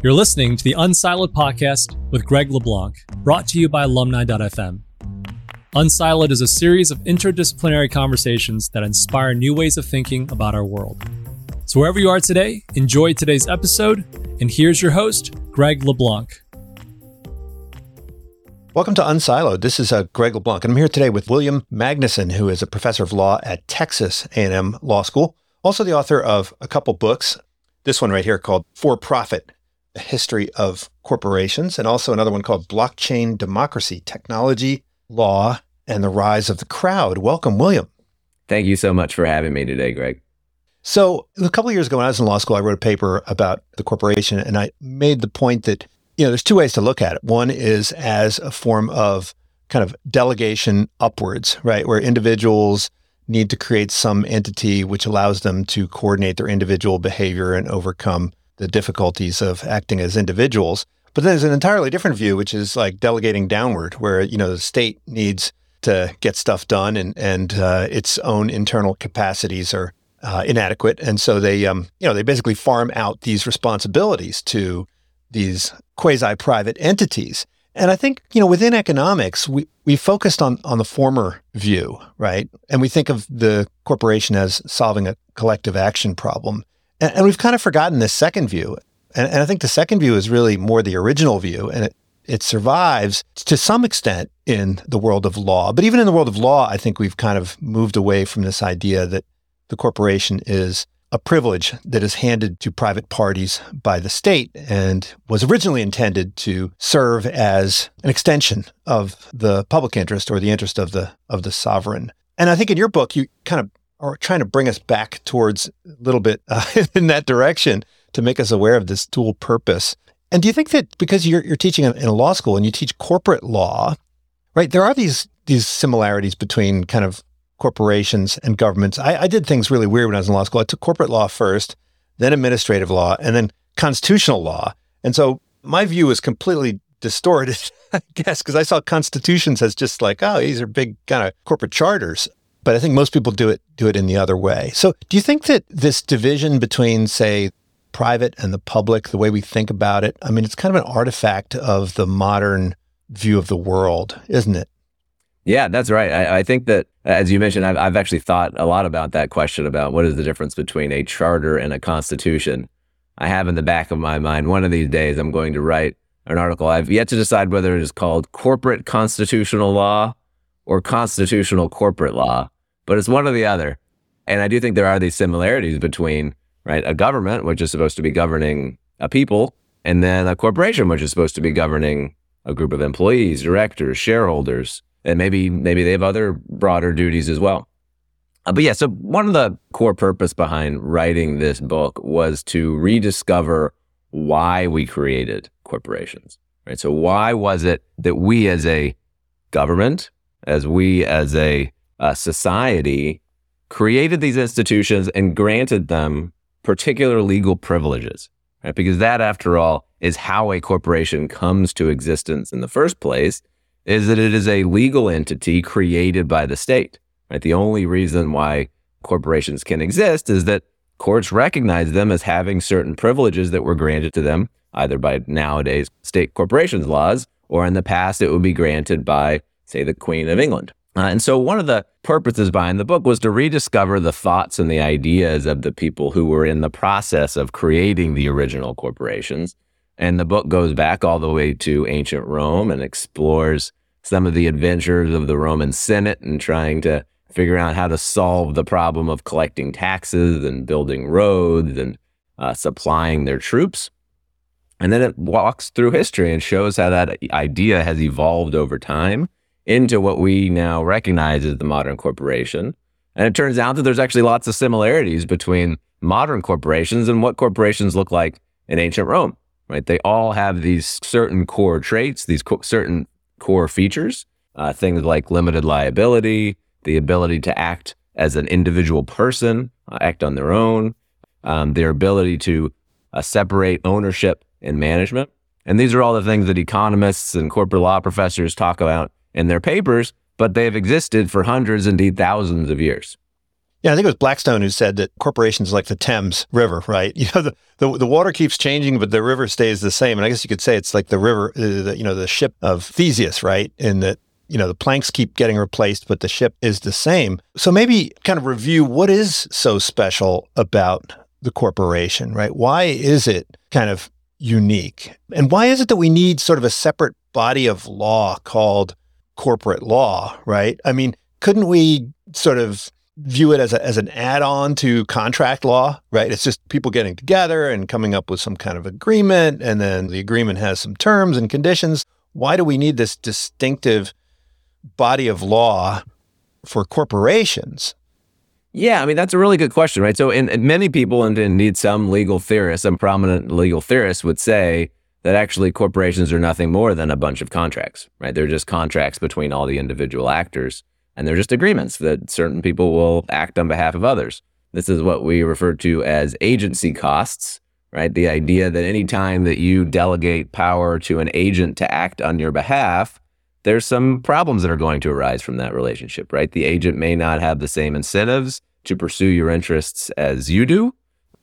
You're listening to the Unsiloed podcast with Greg LeBlanc, brought to you by alumni.fm. Unsiloed is a series of interdisciplinary conversations that inspire new ways of thinking about our world. So, wherever you are today, enjoy today's episode. And here's your host, Greg LeBlanc. Welcome to Unsiloed. This is uh, Greg LeBlanc, and I'm here today with William Magnuson, who is a professor of law at Texas A&M Law School, also the author of a couple books. This one right here called For Profit history of corporations, and also another one called Blockchain Democracy Technology, Law, and the Rise of the Crowd. Welcome, William. Thank you so much for having me today, Greg. So, a couple of years ago when I was in law school, I wrote a paper about the corporation, and I made the point that, you know, there's two ways to look at it. One is as a form of kind of delegation upwards, right? Where individuals need to create some entity which allows them to coordinate their individual behavior and overcome the difficulties of acting as individuals. But there's an entirely different view, which is like delegating downward, where you know the state needs to get stuff done, and and uh, its own internal capacities are uh, inadequate, and so they um, you know they basically farm out these responsibilities to these quasi-private entities. And I think you know within economics, we we focused on on the former view, right? And we think of the corporation as solving a collective action problem. And, and we've kind of forgotten this second view. And, and I think the second view is really more the original view. And it, it survives to some extent in the world of law. But even in the world of law, I think we've kind of moved away from this idea that the corporation is a privilege that is handed to private parties by the state and was originally intended to serve as an extension of the public interest or the interest of the of the sovereign. And I think in your book you kind of or trying to bring us back towards a little bit uh, in that direction to make us aware of this dual purpose. And do you think that because you're, you're teaching in a law school and you teach corporate law, right? There are these these similarities between kind of corporations and governments. I, I did things really weird when I was in law school. I took corporate law first, then administrative law, and then constitutional law. And so my view was completely distorted, I guess, because I saw constitutions as just like, oh, these are big kind of corporate charters but I think most people do it do it in the other way. So, do you think that this division between, say, private and the public, the way we think about it, I mean, it's kind of an artifact of the modern view of the world, isn't it? Yeah, that's right. I, I think that, as you mentioned, I've, I've actually thought a lot about that question about what is the difference between a charter and a constitution. I have in the back of my mind one of these days I'm going to write an article. I've yet to decide whether it is called corporate constitutional law or constitutional corporate law but it's one or the other. And I do think there are these similarities between right a government, which is supposed to be governing a people, and then a corporation, which is supposed to be governing a group of employees, directors, shareholders, and maybe maybe they have other broader duties as well. Uh, but yeah, so one of the core purpose behind writing this book was to rediscover why we created corporations. Right. So why was it that we as a government, as we as a uh, society created these institutions and granted them particular legal privileges, right? Because that, after all, is how a corporation comes to existence in the first place, is that it is a legal entity created by the state, right? The only reason why corporations can exist is that courts recognize them as having certain privileges that were granted to them either by nowadays state corporations laws or in the past it would be granted by, say, the Queen of England. Uh, and so, one of the purposes behind the book was to rediscover the thoughts and the ideas of the people who were in the process of creating the original corporations. And the book goes back all the way to ancient Rome and explores some of the adventures of the Roman Senate and trying to figure out how to solve the problem of collecting taxes and building roads and uh, supplying their troops. And then it walks through history and shows how that idea has evolved over time into what we now recognize as the modern corporation. And it turns out that there's actually lots of similarities between modern corporations and what corporations look like in ancient Rome, right? They all have these certain core traits, these co- certain core features, uh, things like limited liability, the ability to act as an individual person, uh, act on their own, um, their ability to uh, separate ownership and management. And these are all the things that economists and corporate law professors talk about in their papers, but they have existed for hundreds, indeed thousands of years. Yeah, I think it was Blackstone who said that corporations like the Thames River, right? You know, the, the, the water keeps changing, but the river stays the same. And I guess you could say it's like the river, uh, the, you know, the ship of Theseus, right? In that, you know, the planks keep getting replaced, but the ship is the same. So maybe kind of review what is so special about the corporation, right? Why is it kind of unique? And why is it that we need sort of a separate body of law called corporate law, right? I mean, couldn't we sort of view it as, a, as an add-on to contract law, right? It's just people getting together and coming up with some kind of agreement, and then the agreement has some terms and conditions. Why do we need this distinctive body of law for corporations? Yeah, I mean that's a really good question, right? So, in, in many people, and indeed some legal theorists, some prominent legal theorists would say that actually corporations are nothing more than a bunch of contracts, right? They're just contracts between all the individual actors. And they're just agreements that certain people will act on behalf of others. This is what we refer to as agency costs, right? The idea that any time that you delegate power to an agent to act on your behalf, there's some problems that are going to arise from that relationship, right? The agent may not have the same incentives to pursue your interests as you do.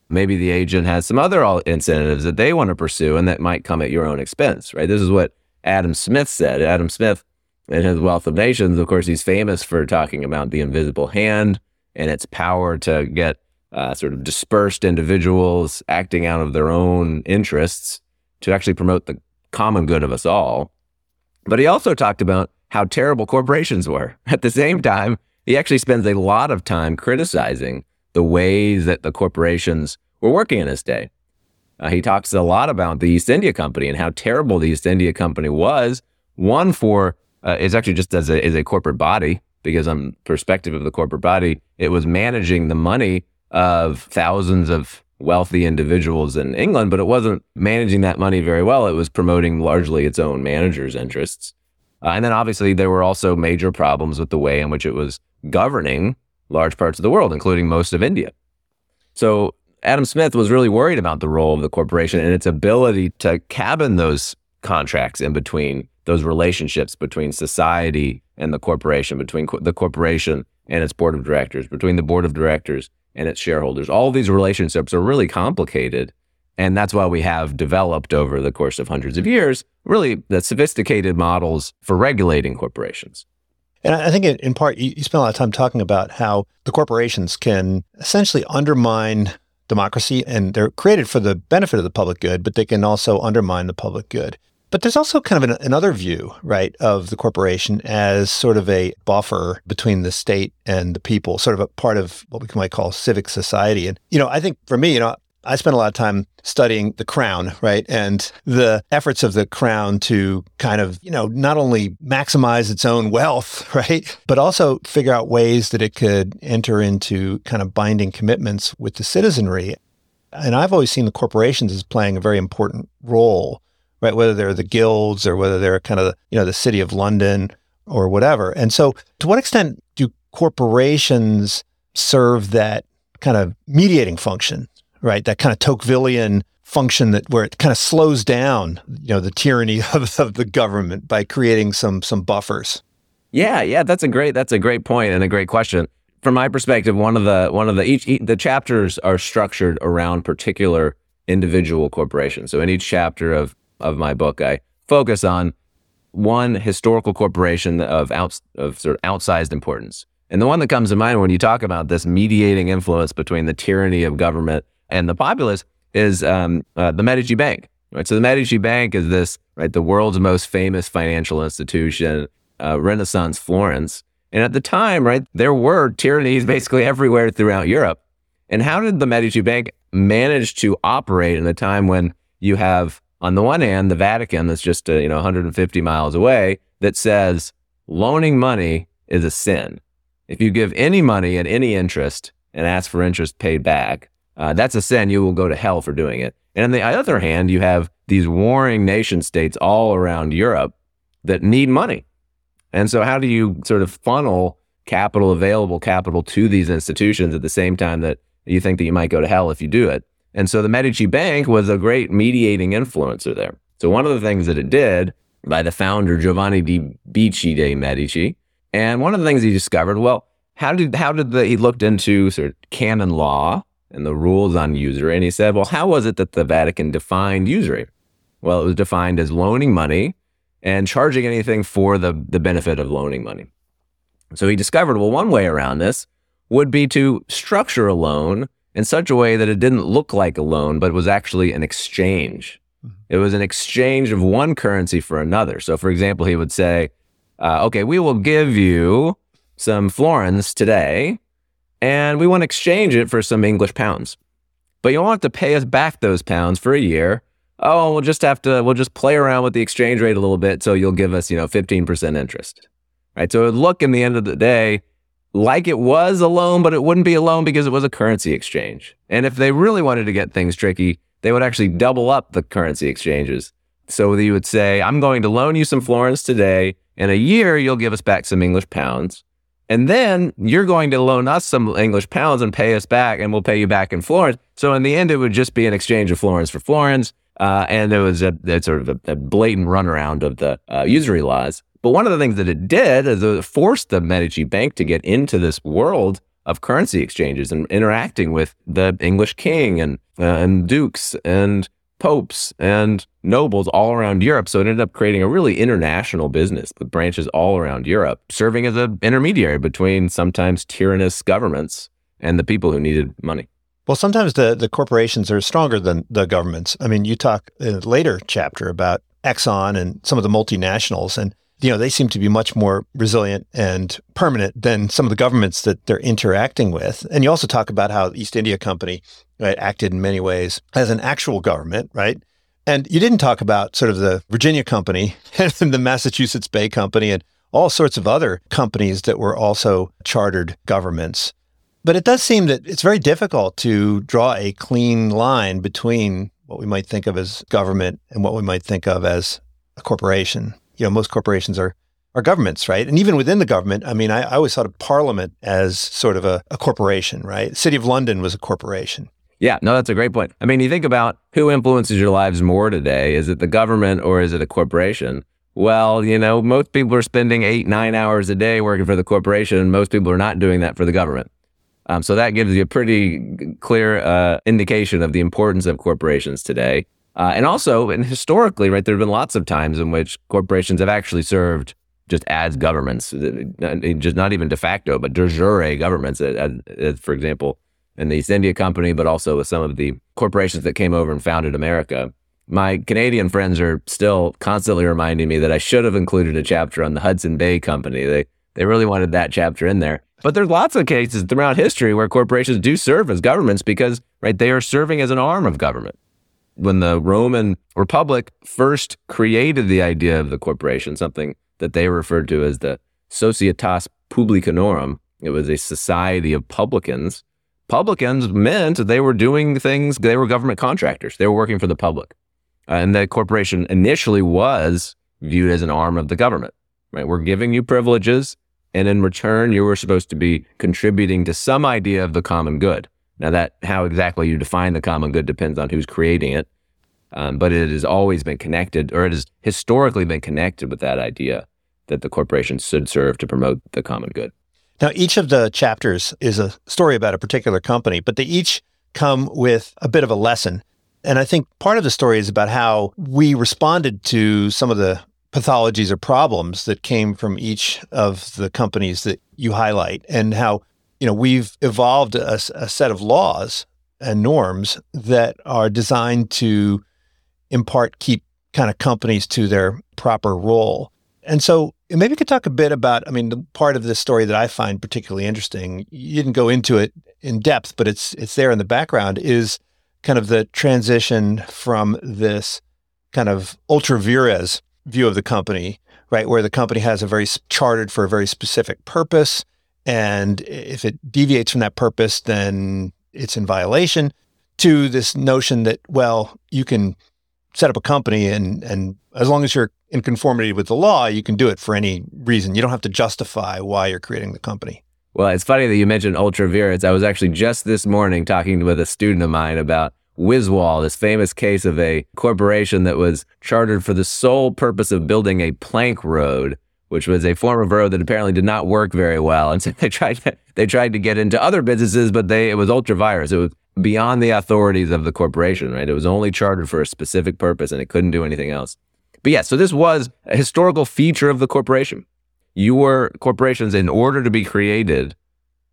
Maybe the agent has some other incentives that they want to pursue and that might come at your own expense, right? This is what Adam Smith said. Adam Smith in his Wealth of Nations, of course, he's famous for talking about the invisible hand and its power to get uh, sort of dispersed individuals acting out of their own interests to actually promote the common good of us all. But he also talked about how terrible corporations were. At the same time, he actually spends a lot of time criticizing the ways that the corporations were working in his day. Uh, he talks a lot about the East India Company and how terrible the East India Company was, one for uh, is actually just as a, as a corporate body, because on perspective of the corporate body, it was managing the money of thousands of wealthy individuals in England, but it wasn't managing that money very well. It was promoting largely its own managers' interests. Uh, and then obviously there were also major problems with the way in which it was governing large parts of the world, including most of India. So Adam Smith was really worried about the role of the corporation and its ability to cabin those contracts in between those relationships between society and the corporation, between co- the corporation and its board of directors, between the board of directors and its shareholders. All these relationships are really complicated. And that's why we have developed over the course of hundreds of years, really the sophisticated models for regulating corporations. And I think in part, you spend a lot of time talking about how the corporations can essentially undermine democracy and they're created for the benefit of the public good, but they can also undermine the public good. But there's also kind of an, another view, right, of the corporation as sort of a buffer between the state and the people, sort of a part of what we might call civic society. And, you know, I think for me, you know, I spent a lot of time studying the crown, right? And the efforts of the crown to kind of, you know, not only maximize its own wealth, right? But also figure out ways that it could enter into kind of binding commitments with the citizenry. And I've always seen the corporations as playing a very important role right? Whether they're the guilds or whether they're kind of, you know, the city of London or whatever. And so to what extent do corporations serve that kind of mediating function, right? That kind of Tocquevillian function that where it kind of slows down, you know, the tyranny of, of the government by creating some some buffers. Yeah, yeah, that's a great that's a great point and a great question. From my perspective, one of the one of the each, each the chapters are structured around particular individual corporations. So in each chapter of of my book, I focus on one historical corporation of, out, of sort of outsized importance. And the one that comes to mind when you talk about this mediating influence between the tyranny of government and the populace is um, uh, the Medici Bank. Right, so the Medici Bank is this right, the world's most famous financial institution, uh, Renaissance Florence. And at the time, right, there were tyrannies basically everywhere throughout Europe. And how did the Medici Bank manage to operate in a time when you have on the one hand, the Vatican that's just uh, you know 150 miles away that says loaning money is a sin. If you give any money at any interest and ask for interest paid back, uh, that's a sin. You will go to hell for doing it. And on the other hand, you have these warring nation states all around Europe that need money. And so, how do you sort of funnel capital, available capital to these institutions at the same time that you think that you might go to hell if you do it? And so the Medici Bank was a great mediating influencer there. So one of the things that it did by the founder, Giovanni di Bicci de' Medici, and one of the things he discovered, well, how did how did the he looked into sort of canon law and the rules on usury, and he said, well, how was it that the Vatican defined usury? Well, it was defined as loaning money and charging anything for the the benefit of loaning money. So he discovered, well, one way around this would be to structure a loan in such a way that it didn't look like a loan, but was actually an exchange. Mm-hmm. It was an exchange of one currency for another. So, for example, he would say, uh, okay, we will give you some florins today, and we want to exchange it for some English pounds. But you won't have to pay us back those pounds for a year. Oh, we'll just have to, we'll just play around with the exchange rate a little bit. So you'll give us, you know, 15% interest. Right. So it would look in the end of the day like it was a loan, but it wouldn't be a loan because it was a currency exchange. And if they really wanted to get things tricky, they would actually double up the currency exchanges. So you would say, I'm going to loan you some florins today. In a year, you'll give us back some English pounds. And then you're going to loan us some English pounds and pay us back, and we'll pay you back in florins. So in the end, it would just be an exchange of florins for florins. Uh, and there was a, a sort of a, a, blatant runaround of the uh, usury laws. But one of the things that it did is it forced the Medici Bank to get into this world of currency exchanges and interacting with the English king and uh, and dukes and popes and nobles all around Europe. So it ended up creating a really international business with branches all around Europe, serving as an intermediary between sometimes tyrannous governments and the people who needed money. Well, sometimes the, the corporations are stronger than the governments. I mean, you talk in a later chapter about Exxon and some of the multinationals, and you know, they seem to be much more resilient and permanent than some of the governments that they're interacting with. And you also talk about how the East India Company right, acted in many ways as an actual government, right? And you didn't talk about sort of the Virginia Company and the Massachusetts Bay Company and all sorts of other companies that were also chartered governments. But it does seem that it's very difficult to draw a clean line between what we might think of as government and what we might think of as a corporation you know, most corporations are are governments, right? And even within the government, I mean, I, I always thought of Parliament as sort of a, a corporation, right? City of London was a corporation. Yeah, no, that's a great point. I mean, you think about who influences your lives more today. Is it the government or is it a corporation? Well, you know, most people are spending eight, nine hours a day working for the corporation. Most people are not doing that for the government. Um, so that gives you a pretty clear uh, indication of the importance of corporations today. Uh, and also, and historically, right, there have been lots of times in which corporations have actually served just as governments, uh, just not even de facto, but de jure governments, as, as, for example, in the East India Company, but also with some of the corporations that came over and founded America. My Canadian friends are still constantly reminding me that I should have included a chapter on the Hudson Bay Company. They they really wanted that chapter in there. But there's lots of cases throughout history where corporations do serve as governments because right they are serving as an arm of government when the Roman Republic first created the idea of the corporation, something that they referred to as the Societas Publicanorum, it was a society of publicans. Publicans meant they were doing things, they were government contractors, they were working for the public. Uh, and the corporation initially was viewed as an arm of the government, right? We're giving you privileges, and in return, you were supposed to be contributing to some idea of the common good. Now, that how exactly you define the common good depends on who's creating it, um, but it has always been connected, or it has historically been connected with that idea that the corporation should serve to promote the common good. Now, each of the chapters is a story about a particular company, but they each come with a bit of a lesson. And I think part of the story is about how we responded to some of the pathologies or problems that came from each of the companies that you highlight and how you know, we've evolved a, a set of laws and norms that are designed to, in part, keep kind of companies to their proper role. And so maybe you could talk a bit about, I mean, the part of this story that I find particularly interesting, you didn't go into it in depth, but it's it's there in the background, is kind of the transition from this kind of ultra vires view of the company, right, where the company has a very chartered for a very specific purpose and if it deviates from that purpose, then it's in violation. To this notion that, well, you can set up a company and, and as long as you're in conformity with the law, you can do it for any reason. You don't have to justify why you're creating the company. Well, it's funny that you mentioned ultra. I was actually just this morning talking with a student of mine about Wiswall, this famous case of a corporation that was chartered for the sole purpose of building a plank road which was a form of road that apparently did not work very well. And so they tried to, they tried to get into other businesses, but they it was ultra vires. It was beyond the authorities of the corporation, right? It was only chartered for a specific purpose and it couldn't do anything else. But yeah, so this was a historical feature of the corporation. Your corporations, in order to be created,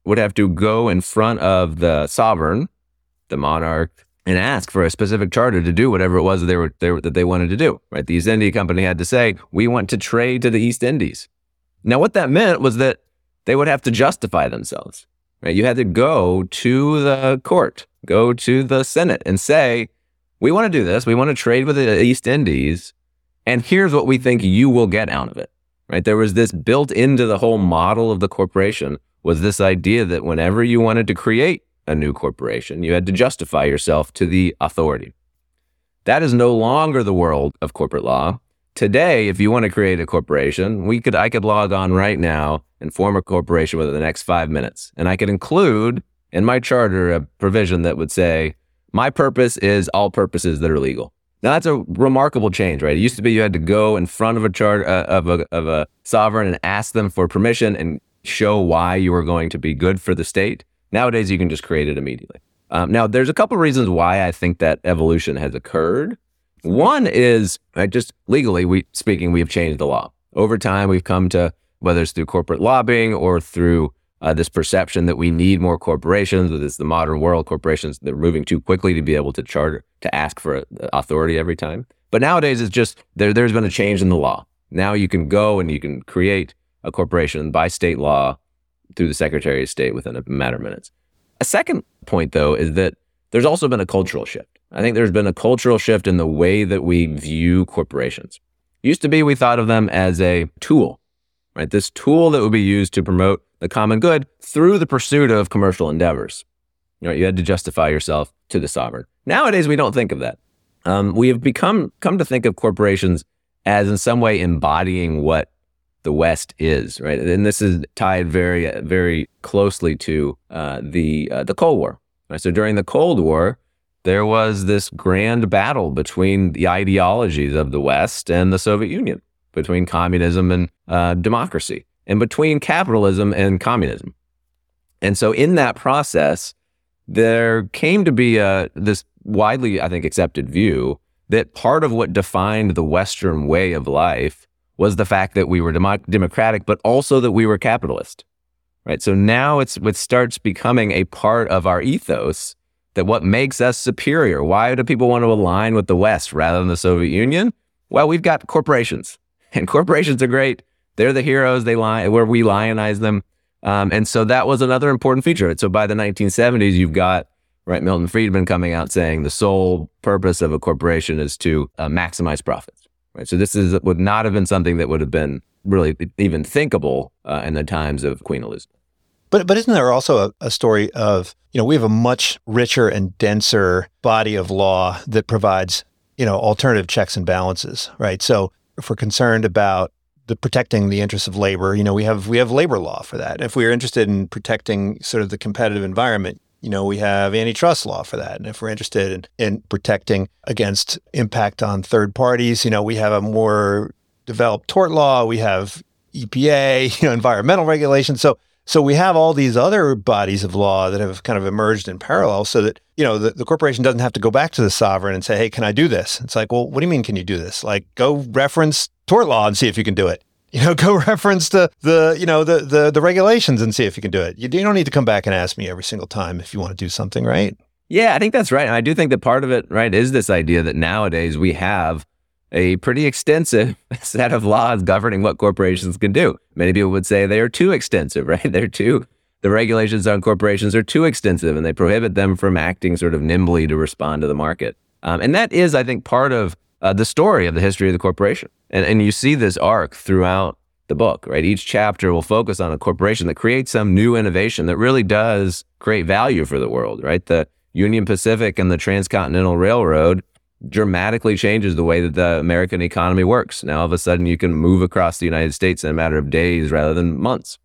would have to go in front of the sovereign, the monarch, and ask for a specific charter to do whatever it was that they were, they were, that they wanted to do. Right? The East India Company had to say, "We want to trade to the East Indies." Now, what that meant was that they would have to justify themselves. Right? You had to go to the court, go to the Senate, and say, "We want to do this. We want to trade with the East Indies, and here's what we think you will get out of it." Right? There was this built into the whole model of the corporation was this idea that whenever you wanted to create a new corporation, you had to justify yourself to the authority. That is no longer the world of corporate law. Today, if you want to create a corporation, we could I could log on right now and form a corporation within the next 5 minutes. And I could include in my charter a provision that would say my purpose is all purposes that are legal. Now that's a remarkable change, right? It used to be you had to go in front of a chart uh, of a of a sovereign and ask them for permission and show why you were going to be good for the state. Nowadays, you can just create it immediately. Um, now, there's a couple of reasons why I think that evolution has occurred. One is just legally we speaking, we have changed the law over time. We've come to whether it's through corporate lobbying or through uh, this perception that we need more corporations. That it's the modern world, corporations they're moving too quickly to be able to charter to ask for uh, authority every time. But nowadays, it's just there. There's been a change in the law. Now you can go and you can create a corporation by state law through the Secretary of State within a matter of minutes. A second point, though, is that there's also been a cultural shift. I think there's been a cultural shift in the way that we view corporations. Used to be we thought of them as a tool, right? This tool that would be used to promote the common good through the pursuit of commercial endeavors. You know, you had to justify yourself to the sovereign. Nowadays, we don't think of that. Um, we have become come to think of corporations as in some way embodying what the West is, right? And this is tied very, very closely to uh, the uh, the Cold War. Right? So during the Cold War, there was this grand battle between the ideologies of the West and the Soviet Union, between communism and uh, democracy, and between capitalism and communism. And so, in that process, there came to be a, uh, this widely, I think, accepted view that part of what defined the Western way of life was the fact that we were dem- democratic, but also that we were capitalist. Right. So now it's what starts becoming a part of our ethos that what makes us superior. Why do people want to align with the West rather than the Soviet Union? Well, we've got corporations, and corporations are great. They're the heroes. They lie where we lionize them, um, and so that was another important feature. So by the 1970s, you've got right Milton Friedman coming out saying the sole purpose of a corporation is to uh, maximize profits. Right. So this is would not have been something that would have been really even thinkable uh, in the times of Queen Elizabeth. But but isn't there also a, a, story of you know we have a much richer and denser body of law that provides you know alternative checks and balances, right? So if we're concerned about the protecting the interests of labor, you know we have we have labor law for that. If we're interested in protecting sort of the competitive environment, you know, we have antitrust law for that. And if we're interested in, in protecting against impact on third parties, you know, we have a more developed tort law, we have EPA, you know, environmental regulations. So so we have all these other bodies of law that have kind of emerged in parallel so that, you know, the, the corporation doesn't have to go back to the sovereign and say, hey, can I do this? It's like, well, what do you mean can you do this? Like go reference tort law and see if you can do it you know, go reference the the you know the the the regulations and see if you can do it. You, you don't need to come back and ask me every single time if you want to do something, right? Yeah, I think that's right. And I do think that part of it, right, is this idea that nowadays we have a pretty extensive set of laws governing what corporations can do. Many people would say they are too extensive, right? They're too the regulations on corporations are too extensive and they prohibit them from acting sort of nimbly to respond to the market. Um, and that is, I think, part of uh, the story of the history of the corporation. And, and you see this arc throughout the book, right? Each chapter will focus on a corporation that creates some new innovation that really does create value for the world, right? The Union Pacific and the Transcontinental Railroad dramatically changes the way that the American economy works. Now, all of a sudden, you can move across the United States in a matter of days rather than months.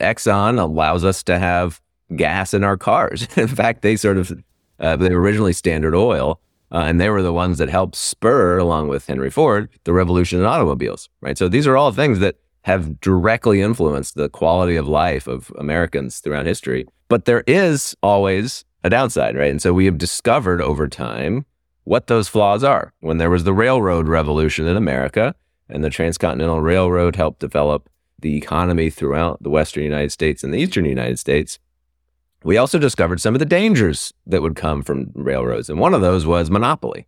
Exxon allows us to have gas in our cars. in fact, they sort of, uh, they were originally Standard Oil, uh, and they were the ones that helped spur, along with Henry Ford, the revolution in automobiles, right? So these are all things that have directly influenced the quality of life of Americans throughout history. But there is always a downside, right? And so we have discovered over time what those flaws are. When there was the railroad revolution in America and the Transcontinental Railroad helped develop the economy throughout the Western United States and the Eastern United States, we also discovered some of the dangers that would come from railroads. And one of those was monopoly,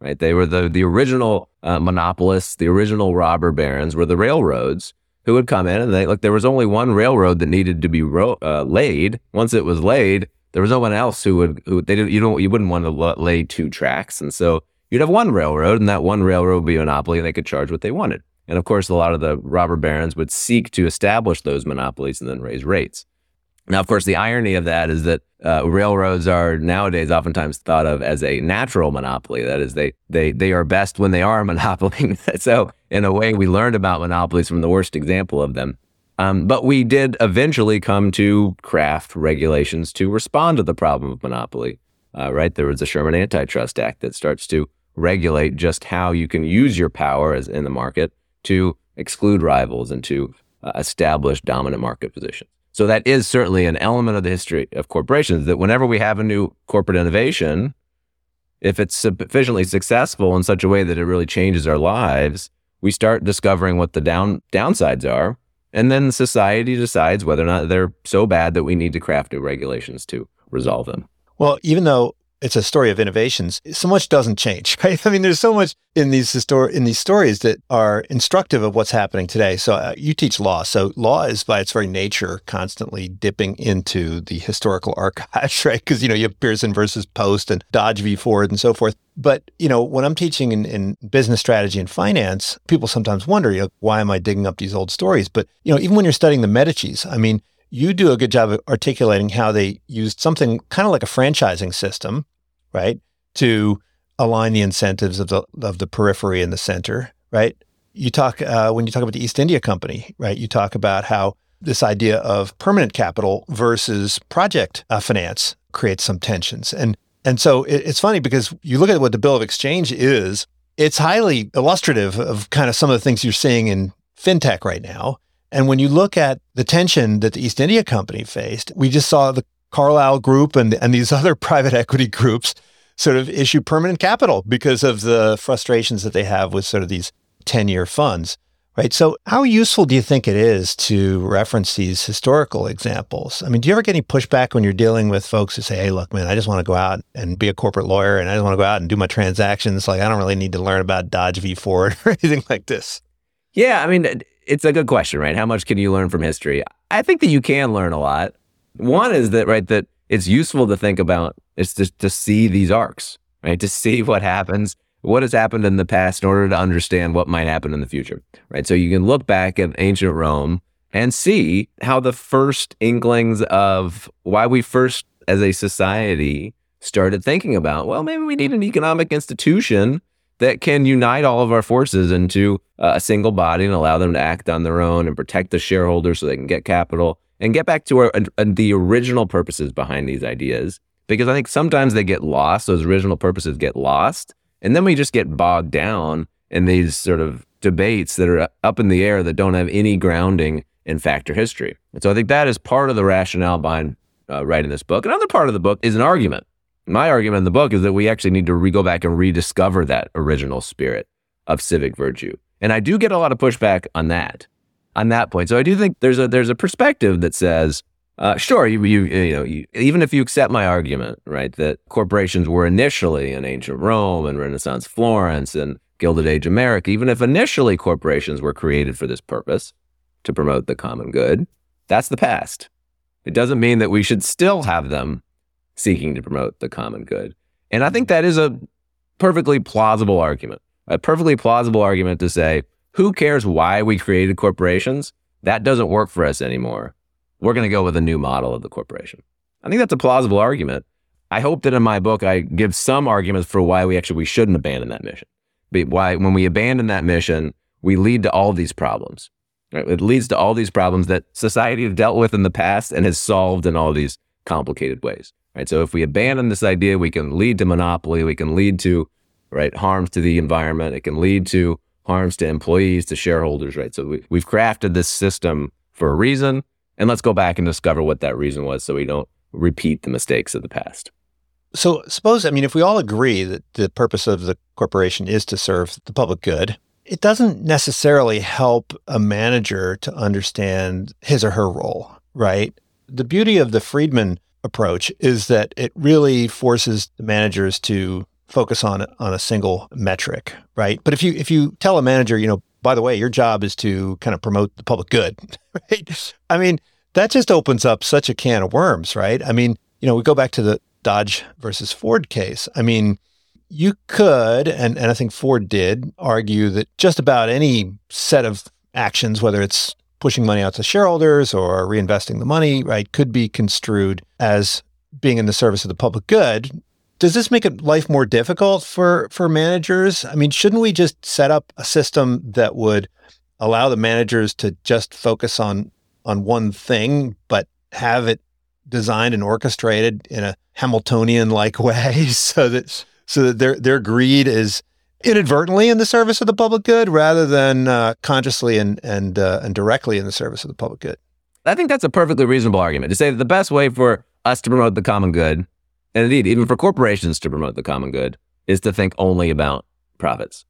right? They were the, the original uh, monopolists, the original robber barons were the railroads who would come in and they, look, there was only one railroad that needed to be ro- uh, laid. Once it was laid, there was no one else who would, who they didn't, you don't, you wouldn't want to lay two tracks. And so you'd have one railroad and that one railroad would be a monopoly and they could charge what they wanted. And of course, a lot of the robber barons would seek to establish those monopolies and then raise rates. Now, of course, the irony of that is that uh, railroads are nowadays oftentimes thought of as a natural monopoly. That is, they they they are best when they are a monopoly. so, in a way, we learned about monopolies from the worst example of them. Um, but we did eventually come to craft regulations to respond to the problem of monopoly. Uh, right? There was the Sherman Antitrust Act that starts to regulate just how you can use your power as in the market to exclude rivals and to uh, establish dominant market positions. So that is certainly an element of the history of corporations that whenever we have a new corporate innovation, if it's sufficiently successful in such a way that it really changes our lives, we start discovering what the down downsides are. And then society decides whether or not they're so bad that we need to craft new regulations to resolve them. Well, even though it's a story of innovations. So much doesn't change, right? I mean, there's so much in these histor- in these stories that are instructive of what's happening today. So uh, you teach law, so law is by its very nature constantly dipping into the historical archives, right? Because you know you have Pierson versus Post and Dodge v Ford and so forth. But you know, when I'm teaching in, in business strategy and finance, people sometimes wonder, you know, why am I digging up these old stories? But you know, even when you're studying the Medici's, I mean, you do a good job of articulating how they used something kind of like a franchising system right? To align the incentives of the of the periphery and the center, right? You talk uh, when you talk about the East India Company, right? You talk about how this idea of permanent capital versus project uh, finance creates some tensions, and and so it, it's funny because you look at what the Bill of Exchange is. It's highly illustrative of kind of some of the things you're seeing in fintech right now. And when you look at the tension that the East India Company faced, we just saw the Carlyle Group and, and these other private equity groups sort of issue permanent capital because of the frustrations that they have with sort of these 10 year funds, right? So, how useful do you think it is to reference these historical examples? I mean, do you ever get any pushback when you're dealing with folks who say, hey, look, man, I just want to go out and be a corporate lawyer and I just want to go out and do my transactions? Like, I don't really need to learn about Dodge v Ford or anything like this. Yeah. I mean, it's a good question, right? How much can you learn from history? I think that you can learn a lot. One is that, right, that it's useful to think about is to, to see these arcs, right? To see what happens, what has happened in the past in order to understand what might happen in the future, right? So you can look back at ancient Rome and see how the first inklings of why we first, as a society, started thinking about, well, maybe we need an economic institution that can unite all of our forces into a single body and allow them to act on their own and protect the shareholders so they can get capital and get back to our, uh, the original purposes behind these ideas. Because I think sometimes they get lost, those original purposes get lost. And then we just get bogged down in these sort of debates that are up in the air that don't have any grounding in fact or history. And so I think that is part of the rationale behind uh, writing this book. Another part of the book is an argument. My argument in the book is that we actually need to re- go back and rediscover that original spirit of civic virtue. And I do get a lot of pushback on that on that point. So I do think there's a there's a perspective that says, uh, sure, you you you know, you, even if you accept my argument, right, that corporations were initially in ancient Rome and Renaissance Florence and Gilded Age America, even if initially corporations were created for this purpose to promote the common good, that's the past. It doesn't mean that we should still have them seeking to promote the common good. And I think that is a perfectly plausible argument, a perfectly plausible argument to say, who cares why we created corporations? That doesn't work for us anymore. We're going to go with a new model of the corporation. I think that's a plausible argument. I hope that in my book I give some arguments for why we actually we shouldn't abandon that mission. But why when we abandon that mission, we lead to all these problems. Right? It leads to all these problems that society has dealt with in the past and has solved in all these complicated ways. Right. So if we abandon this idea, we can lead to monopoly. We can lead to right harms to the environment. It can lead to harms to employees, to shareholders, right? So we, we've crafted this system for a reason. And let's go back and discover what that reason was so we don't repeat the mistakes of the past. So, suppose, I mean, if we all agree that the purpose of the corporation is to serve the public good, it doesn't necessarily help a manager to understand his or her role, right? The beauty of the Friedman approach is that it really forces the managers to focus on on a single metric, right? But if you if you tell a manager, you know, by the way, your job is to kind of promote the public good, right? I mean, that just opens up such a can of worms, right? I mean, you know, we go back to the Dodge versus Ford case. I mean, you could, and, and I think Ford did, argue that just about any set of actions, whether it's pushing money out to shareholders or reinvesting the money, right, could be construed as being in the service of the public good. Does this make life more difficult for for managers? I mean, shouldn't we just set up a system that would allow the managers to just focus on on one thing, but have it designed and orchestrated in a Hamiltonian like way so that so that their their greed is inadvertently in the service of the public good rather than uh, consciously and and uh, and directly in the service of the public good. I think that's a perfectly reasonable argument to say that the best way for us to promote the common good, and indeed even for corporations to promote the common good, is to think only about profits.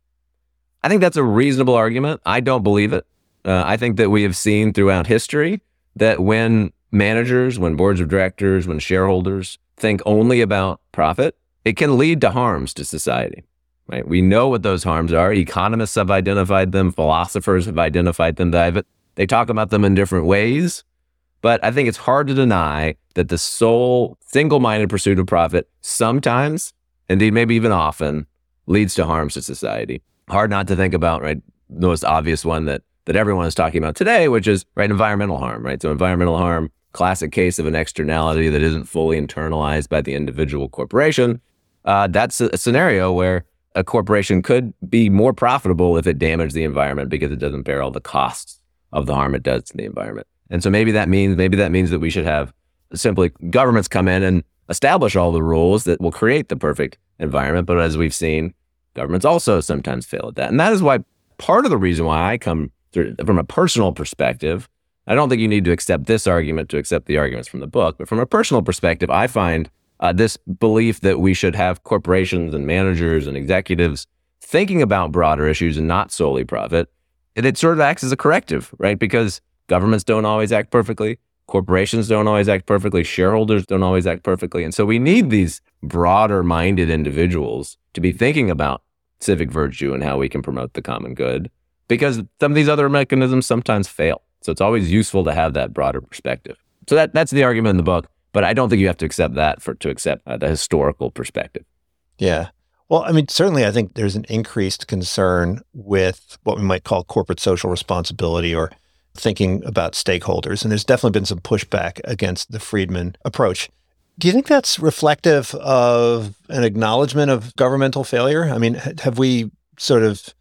I think that's a reasonable argument. I don't believe it. Uh, I think that we have seen throughout history that when managers, when boards of directors, when shareholders think only about profit, it can lead to harms to society. Right? We know what those harms are. Economists have identified them. Philosophers have identified them. They talk about them in different ways. But I think it's hard to deny that the sole single-minded pursuit of profit sometimes, indeed maybe even often, leads to harms to society. Hard not to think about, right? The most obvious one that that everyone is talking about today, which is right environmental harm, right? So environmental harm, classic case of an externality that isn't fully internalized by the individual corporation. Uh, that's a, a scenario where a corporation could be more profitable if it damaged the environment because it doesn't bear all the costs of the harm it does to the environment. And so maybe that means maybe that means that we should have simply governments come in and establish all the rules that will create the perfect environment. But as we've seen, governments also sometimes fail at that. And that is why part of the reason why I come from a personal perspective, I don't think you need to accept this argument to accept the arguments from the book. But from a personal perspective, I find uh, this belief that we should have corporations and managers and executives thinking about broader issues and not solely profit. It, it sort of acts as a corrective, right? Because governments don't always act perfectly. Corporations don't always act perfectly. Shareholders don't always act perfectly. And so we need these broader minded individuals to be thinking about civic virtue and how we can promote the common good because some of these other mechanisms sometimes fail. So it's always useful to have that broader perspective. So that, that's the argument in the book, but I don't think you have to accept that for to accept uh, the historical perspective. Yeah. Well, I mean, certainly, I think there's an increased concern with what we might call corporate social responsibility or thinking about stakeholders. And there's definitely been some pushback against the Friedman approach. Do you think that's reflective of an acknowledgement of governmental failure? I mean, have we sort of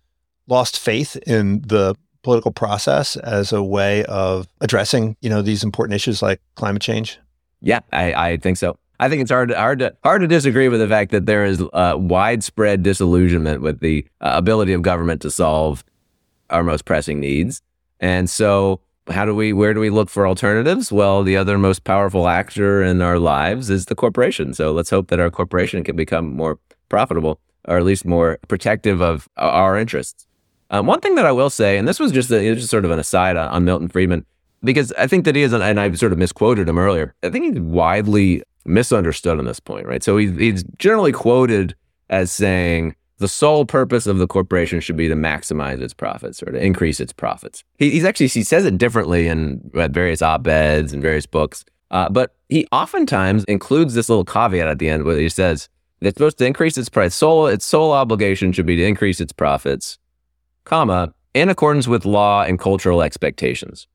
lost faith in the political process as a way of addressing, you know, these important issues like climate change? Yeah, I, I think so. I think it's hard to, hard to hard to disagree with the fact that there is uh, widespread disillusionment with the uh, ability of government to solve our most pressing needs. And so, how do we where do we look for alternatives? Well, the other most powerful actor in our lives is the corporation. So let's hope that our corporation can become more profitable, or at least more protective of our interests. Um, one thing that I will say, and this was just, a, just sort of an aside on, on, Milton Friedman, because I think that he is, and I sort of misquoted him earlier. I think he's widely misunderstood on this point, right? So he's, he's generally quoted as saying the sole purpose of the corporation should be to maximize its profits or to increase its profits. He, he's actually he says it differently in various op eds and various books, uh, but he oftentimes includes this little caveat at the end where he says it's supposed to increase its price. Sole its sole obligation should be to increase its profits comma, in accordance with law and cultural expectations.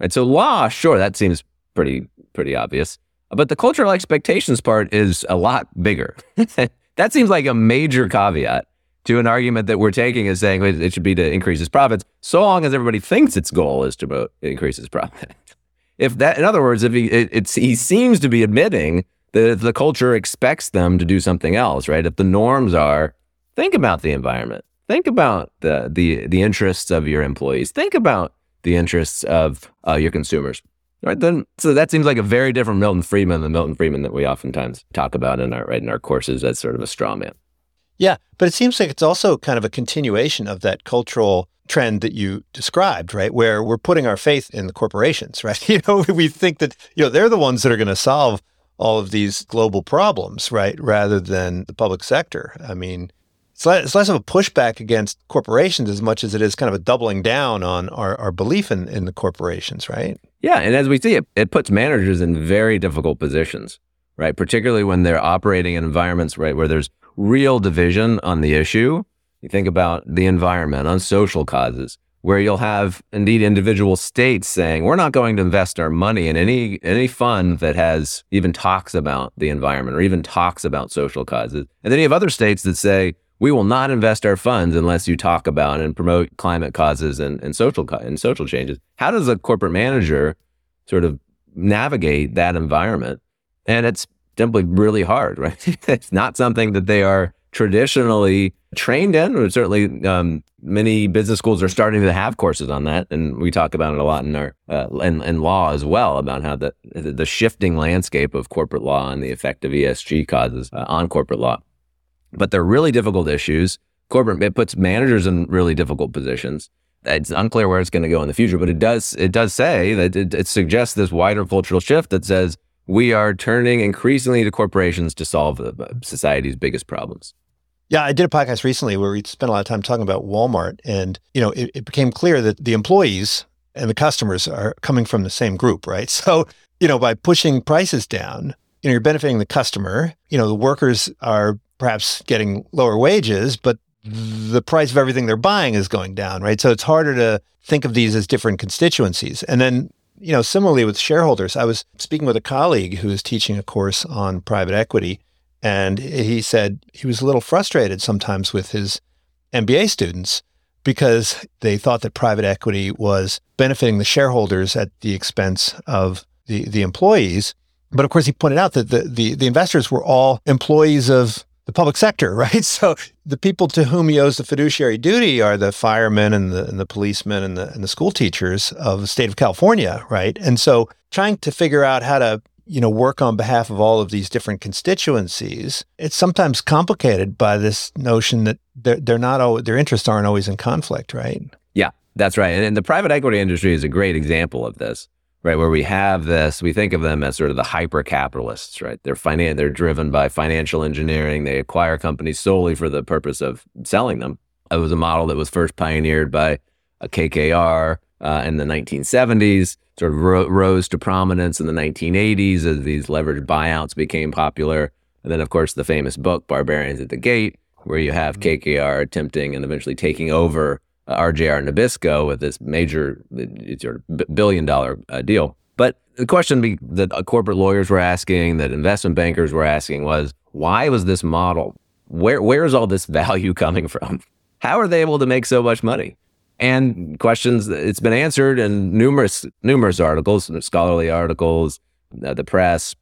Right? So law, sure, that seems pretty pretty obvious. But the cultural expectations part is a lot bigger. that seems like a major caveat to an argument that we're taking as saying it should be to increase his profits, so long as everybody thinks its goal is to increase his profit. if that, in other words, if he it, he seems to be admitting that if the culture expects them to do something else, right? If the norms are think about the environment, think about the the the interests of your employees. Think about the interests of uh, your consumers. Right then, so that seems like a very different Milton Friedman than Milton Friedman that we oftentimes talk about in our right in our courses as sort of a straw man. Yeah, but it seems like it's also kind of a continuation of that cultural trend that you described, right? Where we're putting our faith in the corporations, right? You know, we think that you know they're the ones that are going to solve all of these global problems, right? Rather than the public sector. I mean, it's less, of a pushback against corporations as much as it is kind of a doubling down on our, our belief in, in the corporations, right? Yeah. And as we see, it, it puts managers in very difficult positions, right? Particularly when they're operating in environments, right, where there's real division on the issue. You think about the environment, on social causes, where you'll have indeed individual states saying, we're not going to invest our money in any any fund that has even talks about the environment or even talks about social causes. And then you have other states that say, we will not invest our funds unless you talk about and promote climate causes and, and social and social changes. How does a corporate manager sort of navigate that environment? And it's simply really hard, right? it's not something that they are traditionally trained in. Or certainly, um, many business schools are starting to have courses on that, and we talk about it a lot in our uh, in, in law as well about how the the shifting landscape of corporate law and the effect of ESG causes uh, on corporate law but they're really difficult issues. Corporate it puts managers in really difficult positions. It's unclear where it's going to go in the future, but it does it does say that it, it suggests this wider cultural shift that says we are turning increasingly to corporations to solve uh, society's biggest problems. Yeah, I did a podcast recently where we spent a lot of time talking about Walmart, and you know, it, it became clear that the employees and the customers are coming from the same group, right? So, you know, by pushing prices down, you know, you're benefiting the customer. You know, the workers are perhaps getting lower wages, but the price of everything they're buying is going down, right? So it's harder to think of these as different constituencies. And then, you know, similarly with shareholders, I was speaking with a colleague who was teaching a course on private equity, and he said he was a little frustrated sometimes with his MBA students because they thought that private equity was benefiting the shareholders at the expense of the, the employees. But of course, he pointed out that the, the, the investors were all employees of the public sector, right? So the people to whom he owes the fiduciary duty are the firemen and the, and the policemen and the, and the school teachers of the state of California, right? And so trying to figure out how to you know work on behalf of all of these different constituencies it's sometimes complicated by this notion that they're, they're not their interests aren't always in conflict right yeah that's right and, and the private equity industry is a great example of this right? Where we have this, we think of them as sort of the hyper capitalists, right? They're finan- they're driven by financial engineering. They acquire companies solely for the purpose of selling them. It was a model that was first pioneered by a KKR uh, in the 1970s, sort of ro- rose to prominence in the 1980s as these leveraged buyouts became popular. And then, of course, the famous book, Barbarians at the Gate, where you have mm-hmm. KKR attempting and eventually taking over RJR Nabisco with this major sort of billion dollar uh, deal. But the question that uh, corporate lawyers were asking, that investment bankers were asking was, why was this model? Where where is all this value coming from? How are they able to make so much money? And questions it's been answered in numerous numerous articles, scholarly articles, uh, the press,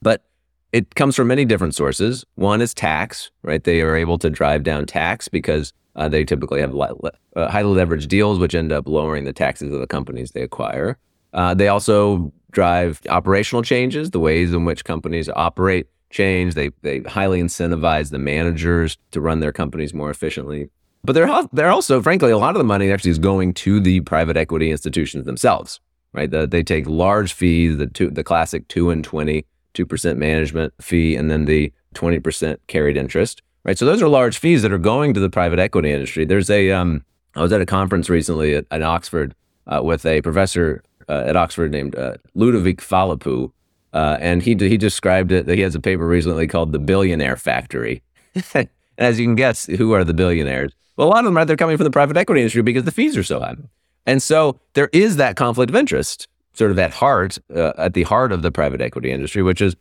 but it comes from many different sources. One is tax, right? They are able to drive down tax because uh, they typically have le- uh, highly leveraged deals, which end up lowering the taxes of the companies they acquire. Uh, they also drive operational changes, the ways in which companies operate change. They they highly incentivize the managers to run their companies more efficiently. But they're they're also, frankly, a lot of the money actually is going to the private equity institutions themselves, right? The, they take large fees, the two, the classic two and 20, 2% management fee, and then the 20% carried interest right? So those are large fees that are going to the private equity industry. There's a, um, I was at a conference recently at, at Oxford uh, with a professor uh, at Oxford named uh, Ludovic Phalippou, uh, and he he described it. He has a paper recently called "The Billionaire Factory." and as you can guess, who are the billionaires? Well, a lot of them are they're coming from the private equity industry because the fees are so high, and so there is that conflict of interest, sort of at heart, uh, at the heart of the private equity industry, which is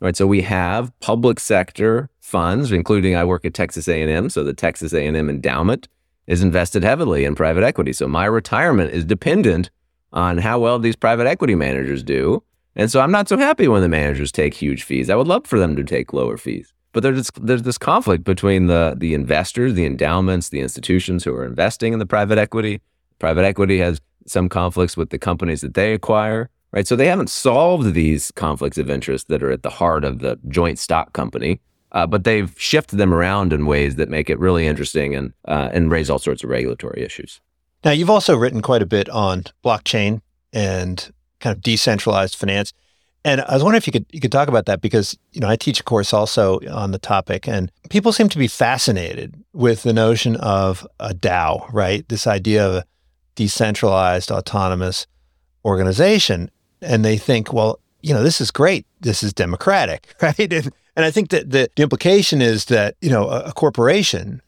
right? So we have public sector funds, including I work at Texas A&M, so the Texas A&M endowment is invested heavily in private equity. So my retirement is dependent on how well these private equity managers do. And so I'm not so happy when the managers take huge fees. I would love for them to take lower fees. But there's there's this conflict between the the investors, the endowments, the institutions who are investing in the private equity. Private equity has some conflicts with the companies that they acquire, right? So they haven't solved these conflicts of interest that are at the heart of the joint stock company, uh, but they've shifted them around in ways that make it really interesting and uh, and raise all sorts of regulatory issues. Now, you've also written quite a bit on blockchain and kind of decentralized finance. And I was wondering if you could you could talk about that because you know I teach a course also on the topic, and people seem to be fascinated with the notion of a DAO, right? This idea of a decentralized autonomous organization, and they think, well, you know, this is great, this is democratic, right? And, and I think that the, the implication is that you know a, a corporation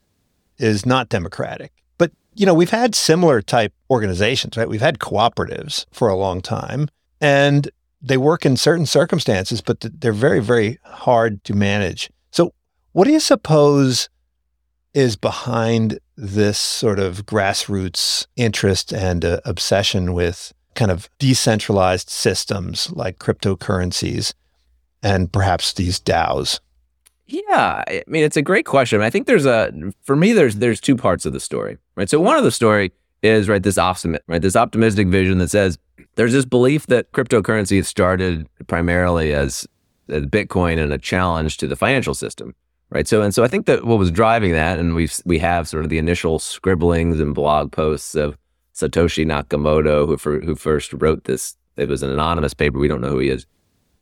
is not democratic, but you know we've had similar type organizations, right? We've had cooperatives for a long time, and they work in certain circumstances, but they're very, very hard to manage. So, what do you suppose is behind this sort of grassroots interest and uh, obsession with kind of decentralized systems like cryptocurrencies and perhaps these DAOs? Yeah, I mean it's a great question. I think there's a for me there's there's two parts of the story, right? So one of the story is right this optimistic right this optimistic vision that says there's this belief that cryptocurrency started primarily as, as Bitcoin and a challenge to the financial system, right? So and so I think that what was driving that, and we we have sort of the initial scribblings and blog posts of Satoshi Nakamoto, who for, who first wrote this. It was an anonymous paper. We don't know who he is.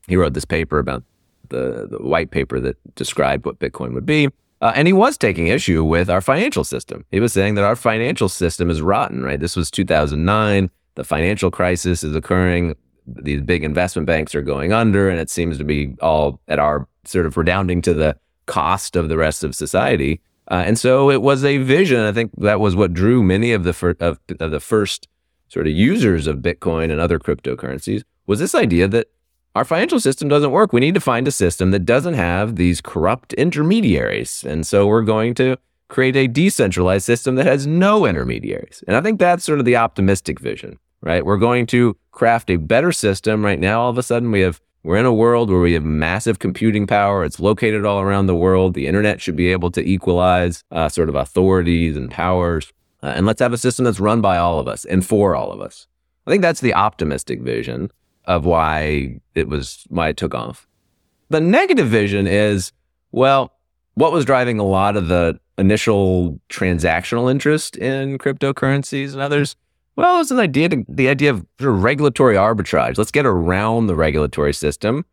He wrote this paper about the the white paper that described what Bitcoin would be. Uh, and he was taking issue with our financial system. He was saying that our financial system is rotten, right? This was 2009 the financial crisis is occurring. These big investment banks are going under, and it seems to be all at our sort of redounding to the cost of the rest of society. Uh, and so it was a vision. I think that was what drew many of the fir- of, of the first sort of users of Bitcoin and other cryptocurrencies was this idea that our financial system doesn't work. We need to find a system that doesn't have these corrupt intermediaries. And so we're going to create a decentralized system that has no intermediaries. And I think that's sort of the optimistic vision right? We're going to craft a better system. Right now, all of a sudden, we have we're in a world where we have massive computing power. It's located all around the world. The internet should be able to equalize uh, sort of authorities and powers. Uh, and let's have a system that's run by all of us and for all of us. I think that's the optimistic vision of why it was why it took off. The negative vision is, well, what was driving a lot of the initial transactional interest in cryptocurrencies and others well, it's an idea to, the idea of regulatory arbitrage. Let's get around the regulatory system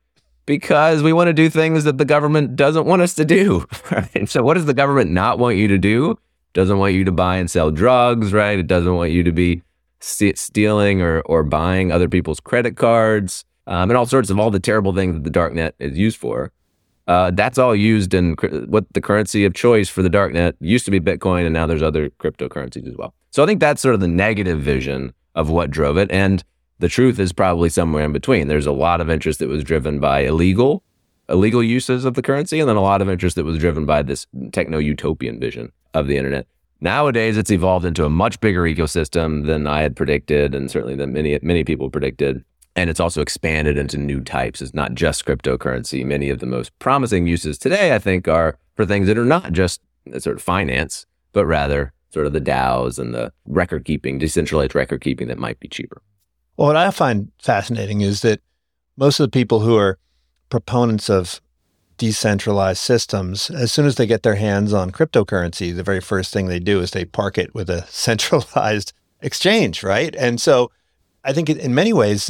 because we want to do things that the government doesn't want us to do. Right? So, what does the government not want you to do? Doesn't want you to buy and sell drugs, right? It doesn't want you to be stealing or, or buying other people's credit cards um, and all sorts of all the terrible things that the darknet is used for. Uh, that's all used in cr- what the currency of choice for the darknet used to be Bitcoin, and now there's other cryptocurrencies as well. So I think that's sort of the negative vision of what drove it. And the truth is probably somewhere in between. There's a lot of interest that was driven by illegal, illegal uses of the currency, and then a lot of interest that was driven by this techno utopian vision of the internet. Nowadays, it's evolved into a much bigger ecosystem than I had predicted, and certainly than many many people predicted. And it's also expanded into new types. It's not just cryptocurrency. Many of the most promising uses today, I think, are for things that are not just sort of finance, but rather sort of the DAOs and the record keeping, decentralized record keeping that might be cheaper. Well, what I find fascinating is that most of the people who are proponents of decentralized systems, as soon as they get their hands on cryptocurrency, the very first thing they do is they park it with a centralized exchange, right? And so I think in many ways,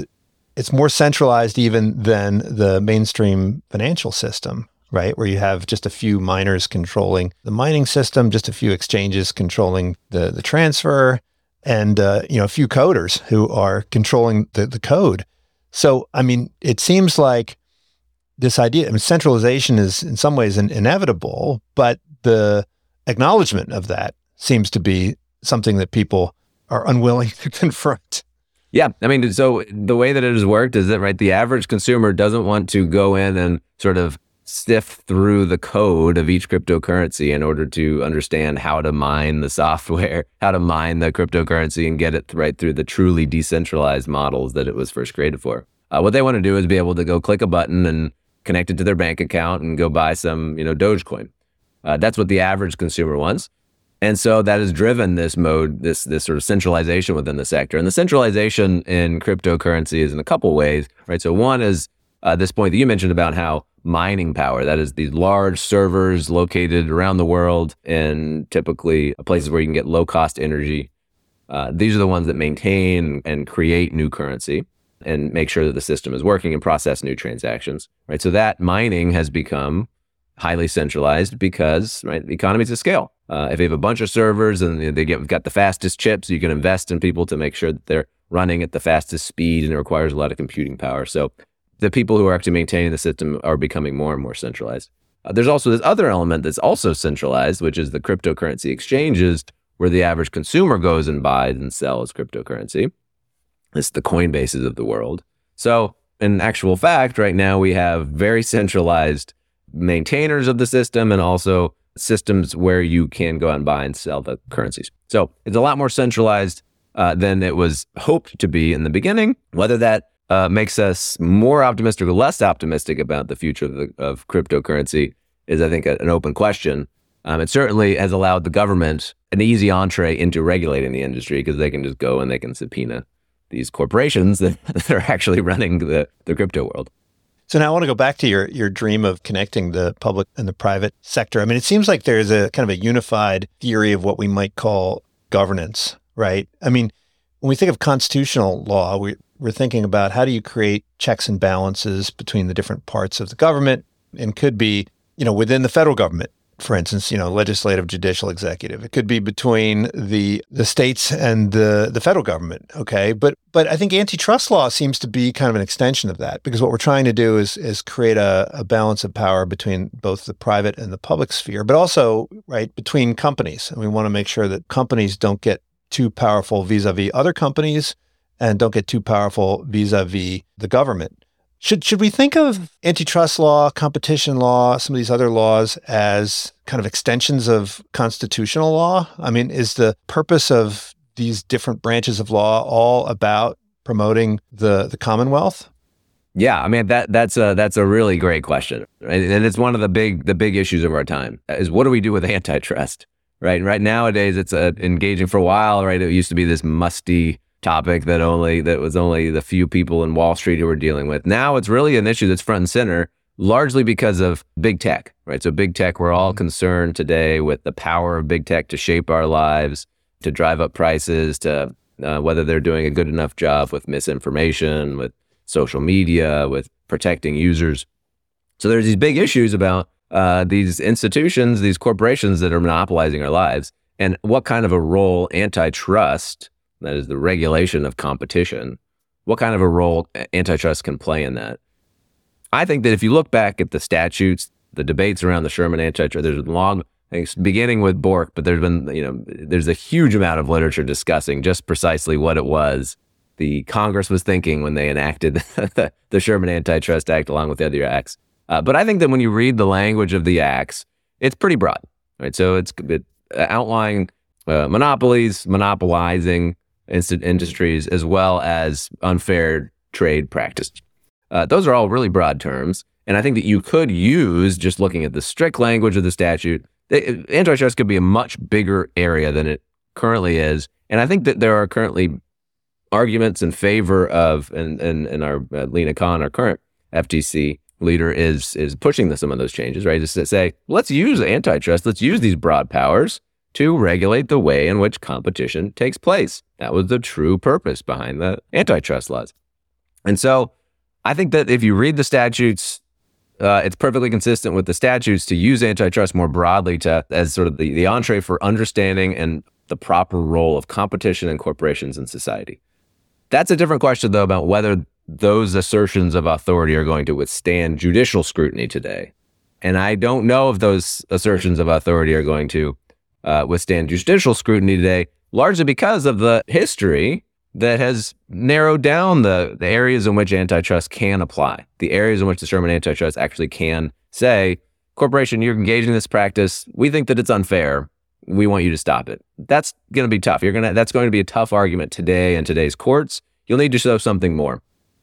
it's more centralized even than the mainstream financial system right? Where you have just a few miners controlling the mining system, just a few exchanges controlling the, the transfer, and uh, you know a few coders who are controlling the, the code. So, I mean, it seems like this idea, I mean, centralization is in some ways in, inevitable, but the acknowledgement of that seems to be something that people are unwilling to confront. Yeah, I mean, so the way that it has worked is that right, the average consumer doesn't want to go in and sort of sift through the code of each cryptocurrency in order to understand how to mine the software, how to mine the cryptocurrency and get it right through the truly decentralized models that it was first created for. Uh, what they want to do is be able to go click a button and connect it to their bank account and go buy some, you know, Dogecoin. Uh, that's what the average consumer wants. And so that has driven this mode, this this sort of centralization within the sector. And the centralization in cryptocurrency is in a couple ways, right? So one is uh, this point that you mentioned about how mining power, that is these large servers located around the world in typically places where you can get low cost energy. Uh, these are the ones that maintain and create new currency and make sure that the system is working and process new transactions, right? So that mining has become highly centralized because, right, economies of scale. Uh, if you have a bunch of servers and they get got the fastest chips, you can invest in people to make sure that they're running at the fastest speed, and it requires a lot of computing power. So the people who are actually maintaining the system are becoming more and more centralized. Uh, there's also this other element that's also centralized, which is the cryptocurrency exchanges, where the average consumer goes and buys and sells cryptocurrency. It's the Coinbases of the world. So, in actual fact, right now we have very centralized maintainers of the system and also systems where you can go out and buy and sell the currencies. So it's a lot more centralized uh, than it was hoped to be in the beginning. Whether that uh, makes us more optimistic or less optimistic about the future of, the, of cryptocurrency is, I think, a, an open question. Um, it certainly has allowed the government an easy entree into regulating the industry because they can just go and they can subpoena these corporations that, that are actually running the, the crypto world. So now I want to go back to your your dream of connecting the public and the private sector. I mean, it seems like there's a kind of a unified theory of what we might call governance, right? I mean, when we think of constitutional law, we, we're thinking about how do you create checks and balances between the different parts of the government and could be, you know, within the federal government for instance, you know, legislative, judicial, executive. It could be between the the states and the the federal government. Okay, but but I think antitrust law seems to be kind of an extension of that because what we're trying to do is is create a, a balance of power between both the private and the public sphere, but also right between companies, and we want to make sure that companies don't get too powerful vis-a-vis other companies and don't get too powerful vis-a-vis the government. Should should we think of antitrust law, competition law, some of these other laws as kind of extensions of constitutional law? I mean, is the purpose of these different branches of law all about promoting the the Commonwealth? Yeah, I mean that that's a that's a really great question, right? and it's one of the big the big issues of our time is what do we do with antitrust, right? Right nowadays, it's uh, engaging for a while, right? It used to be this musty topic that only that was only the few people in Wall Street who were dealing with. Now it's really an issue that's front and center, largely because of big tech, right? So big tech, we're all mm-hmm. concerned today with the power of big tech to shape our lives, to drive up prices, to uh, whether they're doing a good enough job with misinformation, with social media, with protecting users. So there's these big issues about uh, these institutions, these corporations that are monopolizing our lives, and what kind of a role antitrust that is the regulation of competition, what kind of a role antitrust can play in that? I think that if you look back at the statutes, the debates around the Sherman antitrust, there's a long, beginning with Bork, but there's been, you know, there's a huge amount of literature discussing just precisely what it was the Congress was thinking when they enacted the, the Sherman Antitrust Act along with the other acts. Uh, but I think that when you read the language of the acts, it's pretty broad, right? So it's it, outlining uh, monopolies, monopolizing, industries as well as unfair trade practices. Uh, those are all really broad terms. And I think that you could use, just looking at the strict language of the statute, antitrust could be a much bigger area than it currently is. And I think that there are currently arguments in favor of, and, and, and our uh, Lina Khan, our current FTC leader, is is pushing the, some of those changes, right? Just to say, let's use antitrust, let's use these broad powers to regulate the way in which competition takes place. That was the true purpose behind the antitrust laws. And so I think that if you read the statutes, uh, it's perfectly consistent with the statutes to use antitrust more broadly to as sort of the, the entree for understanding and the proper role of competition and corporations in society. That's a different question, though, about whether those assertions of authority are going to withstand judicial scrutiny today. And I don't know if those assertions of authority are going to uh, withstand judicial scrutiny today, largely because of the history that has narrowed down the, the areas in which antitrust can apply, the areas in which the Sherman antitrust actually can say, corporation, you're engaging in this practice. We think that it's unfair. We want you to stop it. That's going to be tough. You're going to, that's going to be a tough argument today in today's courts. You'll need to show something more.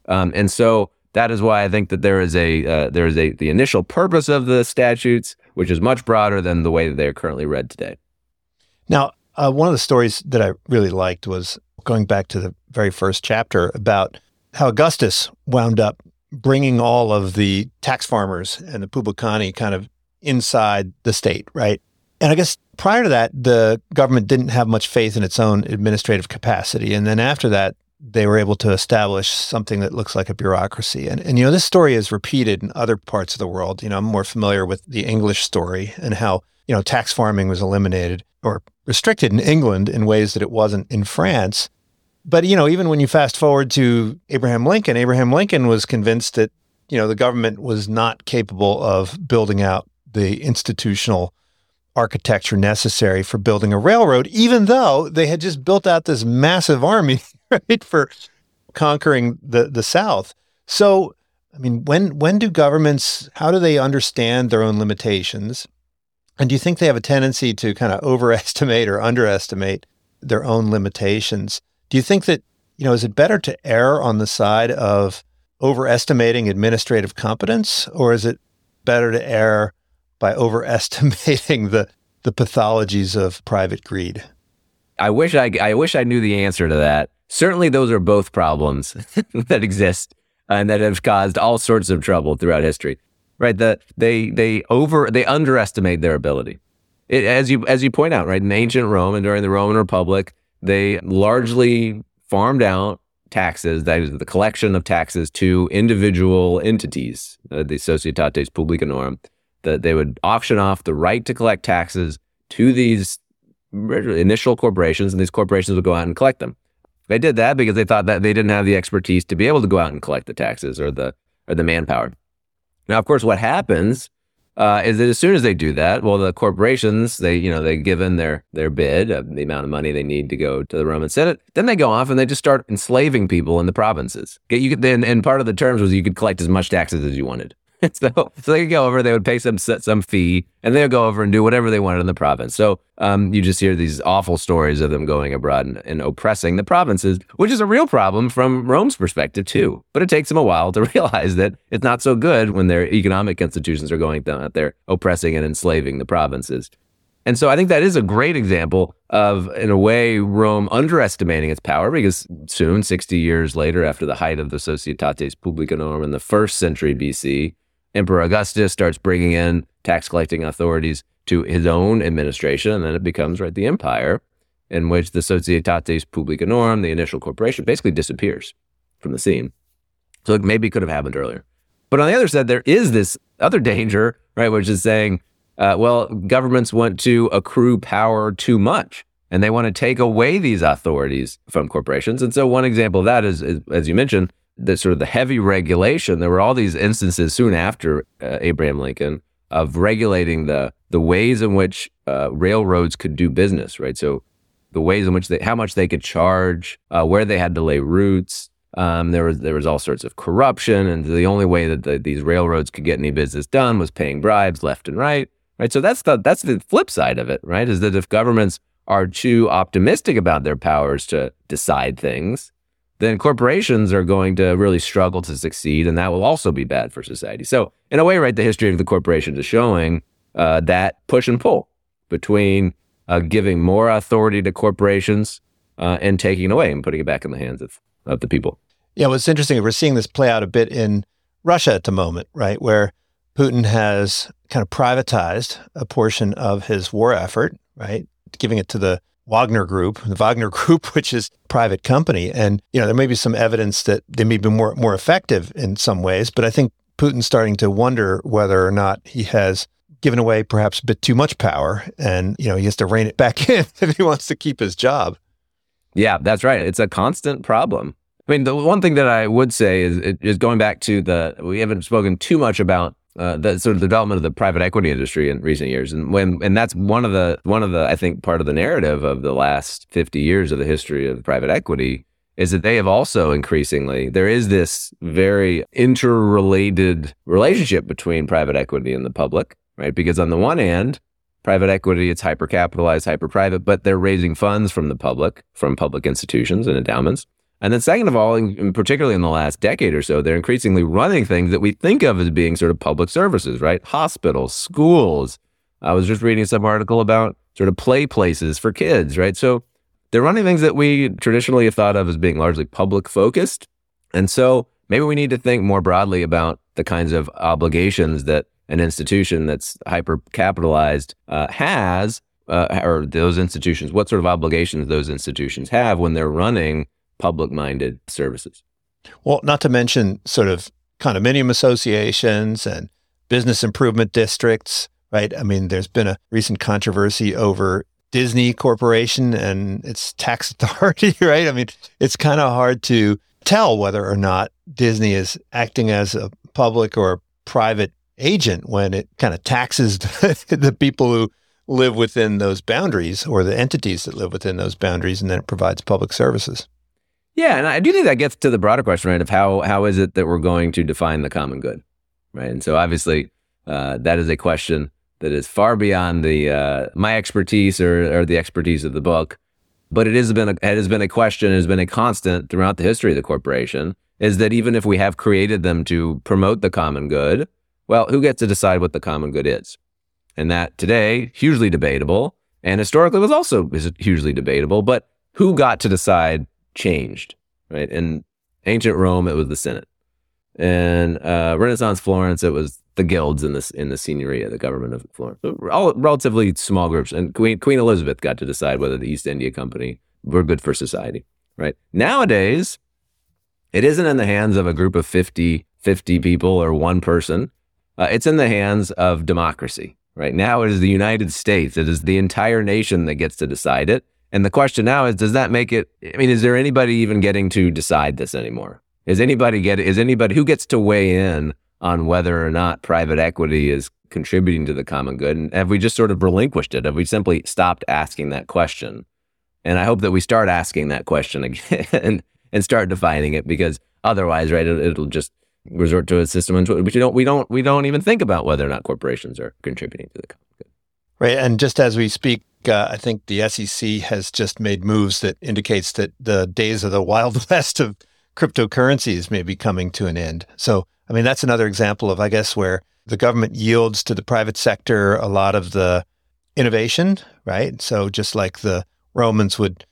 Um, and so that is why I think that there is a uh, there is a the initial purpose of the statutes, which is much broader than the way that they are currently read today. Now, uh, one of the stories that I really liked was going back to the very first chapter about how Augustus wound up bringing all of the tax farmers and the publicani kind of inside the state, right? And I guess prior to that, the government didn't have much faith in its own administrative capacity. And then after that, they were able to establish something that looks like a bureaucracy. And, and, you know, this story is repeated in other parts of the world. You know, I'm more familiar with the English story and how, you know, tax farming was eliminated or restricted in England in ways that it wasn't in France. But, you know, even when you fast forward to Abraham Lincoln, Abraham Lincoln was convinced that, you know, the government was not capable of building out the institutional architecture necessary for building a railroad, even though they had just built out this massive army right, for conquering the, the South. So, I mean, when when do governments how do they understand their own limitations? And do you think they have a tendency to kind of overestimate or underestimate their own limitations? Do you think that, you know, is it better to err on the side of overestimating administrative competence or is it better to err by overestimating the the pathologies of private greed? I wish I I wish I knew the answer to that certainly those are both problems that exist and that have caused all sorts of trouble throughout history. Right? That they they over they underestimate their ability. It, as you as you point out, right? In ancient Rome and during the Roman Republic, they largely farmed out taxes, that is the collection of taxes to individual entities, uh, the Societates Publicanorum, that they would auction off the right to collect taxes to these initial corporations, and these corporations would go out and collect them. They did that because they thought that they didn't have the expertise to be able to go out and collect the taxes or the or the manpower. Now, of course, what happens uh, is that as soon as they do that, well, the corporations they you know they give in their their bid of the amount of money they need to go to the Roman Senate. Then they go off and they just start enslaving people in the provinces. You could then and part of the terms was you could collect as much taxes as you wanted. so, so they could go over, they would pay some some fee, and they would go over and do whatever they wanted in the province. So um, you just hear these awful stories of them going abroad and, and, oppressing the provinces, which is a real problem from Rome's perspective too. But it takes them a while to realize that it's not so good when their economic institutions are going down out there oppressing and enslaving the provinces. And so I think that is a great example of, in a way, Rome underestimating its power because soon, 60 years later, after the height of the Societates Publicanorum in the first century BC, Emperor Augustus starts bringing in tax collecting authorities to his own administration, and then it becomes right the empire, in which the Societates Publicanorum, the initial corporation, basically disappears from the scene. So it maybe could have happened earlier. But on the other side, there is this other danger, right, which is saying, uh, well, governments want to accrue power too much, and they want to take away these authorities from corporations. And so one example of that is, is as you mentioned, the sort of the heavy regulation. There were all these instances soon after uh, Abraham Lincoln of regulating the the ways in which uh, railroads could do business, right? So the ways in which they, how much they could charge, uh, where they had to lay routes. Um, there was there was all sorts of corruption, and the only way that the, these railroads could get any business done was paying bribes left and right, right? So that's the that's the flip side of it, right? Is that if governments are too optimistic about their powers to decide things, then corporations are going to really struggle to succeed, and that will also be bad for society. So, in a way, right, the history of the corporations is showing uh, that push and pull between uh, giving more authority to corporations uh, and taking it away and putting it back in the hands of, of the people. Yeah, what's interesting, we're seeing this play out a bit in Russia at the moment, right, where Putin has kind of privatized a portion of his war effort, right, giving it to the Wagner Group, the Wagner Group, which is private company. And, you know, there may be some evidence that they may be more, more effective in some ways, but I think Putin's starting to wonder whether or not he has given away perhaps a bit too much power and, you know, he has to rein it back in if he wants to keep his job. Yeah, that's right. It's a constant problem. I mean, the one thing that I would say is, is going back to the, we haven't spoken too much about uh, the sort of development of the private equity industry in recent years, and when and that's one of the one of the I think part of the narrative of the last fifty years of the history of private equity is that they have also increasingly there is this very interrelated relationship between private equity and the public, right? Because on the one hand, private equity it's hyper capitalized, hyper private, but they're raising funds from the public, from public institutions and endowments. And then, second of all, particularly in the last decade or so, they're increasingly running things that we think of as being sort of public services, right? Hospitals, schools. I was just reading some article about sort of play places for kids, right? So they're running things that we traditionally have thought of as being largely public focused. And so maybe we need to think more broadly about the kinds of obligations that an institution that's hyper capitalized uh, has, uh, or those institutions, what sort of obligations those institutions have when they're running public minded services. Well, not to mention sort of condominium associations and business improvement districts, right? I mean, there's been a recent controversy over Disney Corporation and its tax authority, right? I mean, it's kind of hard to tell whether or not Disney is acting as a public or private agent when it kind of taxes the people who live within those boundaries or the entities that live within those boundaries and then it provides public services. Yeah, and I do think that gets to the broader question, right? Of how how is it that we're going to define the common good, right? And so obviously, uh, that is a question that is far beyond the uh, my expertise or, or the expertise of the book. But it has been a, it has been a question, it has been a constant throughout the history of the corporation. Is that even if we have created them to promote the common good, well, who gets to decide what the common good is? And that today, hugely debatable, and historically was also hugely debatable. But who got to decide changed, right? In ancient Rome, it was the Senate. In uh, Renaissance Florence, it was the guilds in this in the signoria, the government of Florence. All relatively small groups. And Queen Queen Elizabeth got to decide whether the East India Company were good for society, right? Nowadays, it isn't in the hands of a group of 50, 50 people or one person. Uh, it's in the hands of democracy. Right now, it is the United States. It is the entire nation that gets to decide it. And the question now is, does that make it? I mean, is there anybody even getting to decide this anymore? Is anybody get? Is anybody who gets to weigh in on whether or not private equity is contributing to the common good? And have we just sort of relinquished it? Have we simply stopped asking that question? And I hope that we start asking that question again and start defining it because otherwise, right, it'll, it'll just resort to a system which we don't we don't we don't even think about whether or not corporations are contributing to the common good. Right, and just as we speak, uh, I think the SEC has just made moves that indicates that the days of the wild west of cryptocurrencies may be coming to an end. So, I mean, that's another example of, I guess, where the government yields to the private sector a lot of the innovation, right? So, just like the Romans would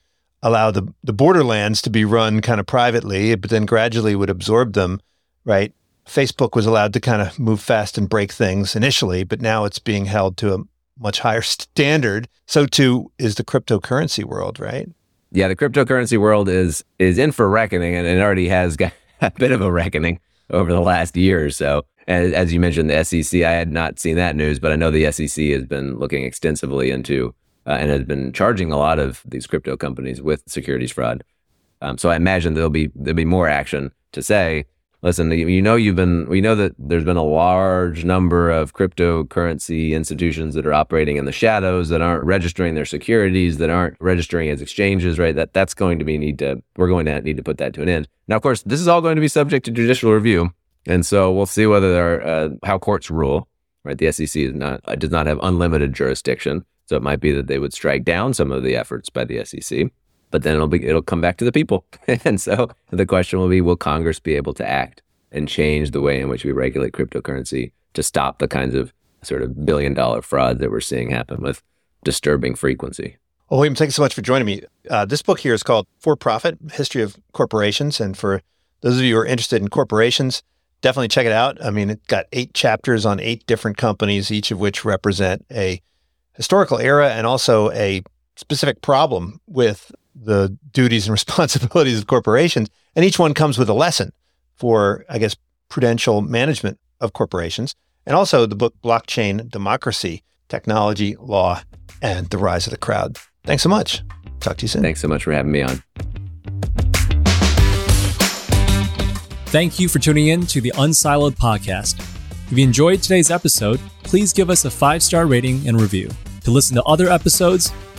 allow the, the borderlands to be run kind of privately, but then gradually would absorb them right? Facebook was allowed to kind of move fast and break things initially, but now it's being held to a much higher standard. So too is the cryptocurrency world, right? Yeah, the cryptocurrency world is is in for reckoning, and it already has got a bit of a reckoning over the last year or so. As, as you mentioned, the SEC, I had not seen that news, but I know the SEC has been looking extensively into uh, and has been charging a lot of these crypto companies with securities fraud. Um, so I imagine there'll be there'll be more action to say listen, you know, you've been, we know that there's been a large number of cryptocurrency institutions that are operating in the shadows that aren't registering their securities, that aren't registering as exchanges, right? That that's going to be need to, we're going to need to put that to an end. Now, of course, this is all going to be subject to judicial review. And so we'll see whether there are, uh, how courts rule, right? The SEC is not, does not have unlimited jurisdiction. So it might be that they would strike down some of the efforts by the SEC but then it'll be it'll come back to the people. and so the question will be will Congress be able to act and change the way in which we regulate cryptocurrency to stop the kinds of sort of billion dollar fraud that we're seeing happen with disturbing frequency. Well, William, thanks so much for joining me. Uh, this book here is called For Profit History of Corporations. And for those of you who are interested in corporations, definitely check it out. I mean, it's got eight chapters on eight different companies, each of which represent a historical era and also a specific problem with the duties and responsibilities of corporations. And each one comes with a lesson for, I guess, prudential management of corporations. And also the book Blockchain Democracy, Technology, Law, and the Rise of the Crowd. Thanks so much. Talk to you soon. Thanks so much for having me on. Thank you for tuning in to the Unsiloed podcast. If you enjoyed today's episode, please give us a five star rating and review. To listen to other episodes,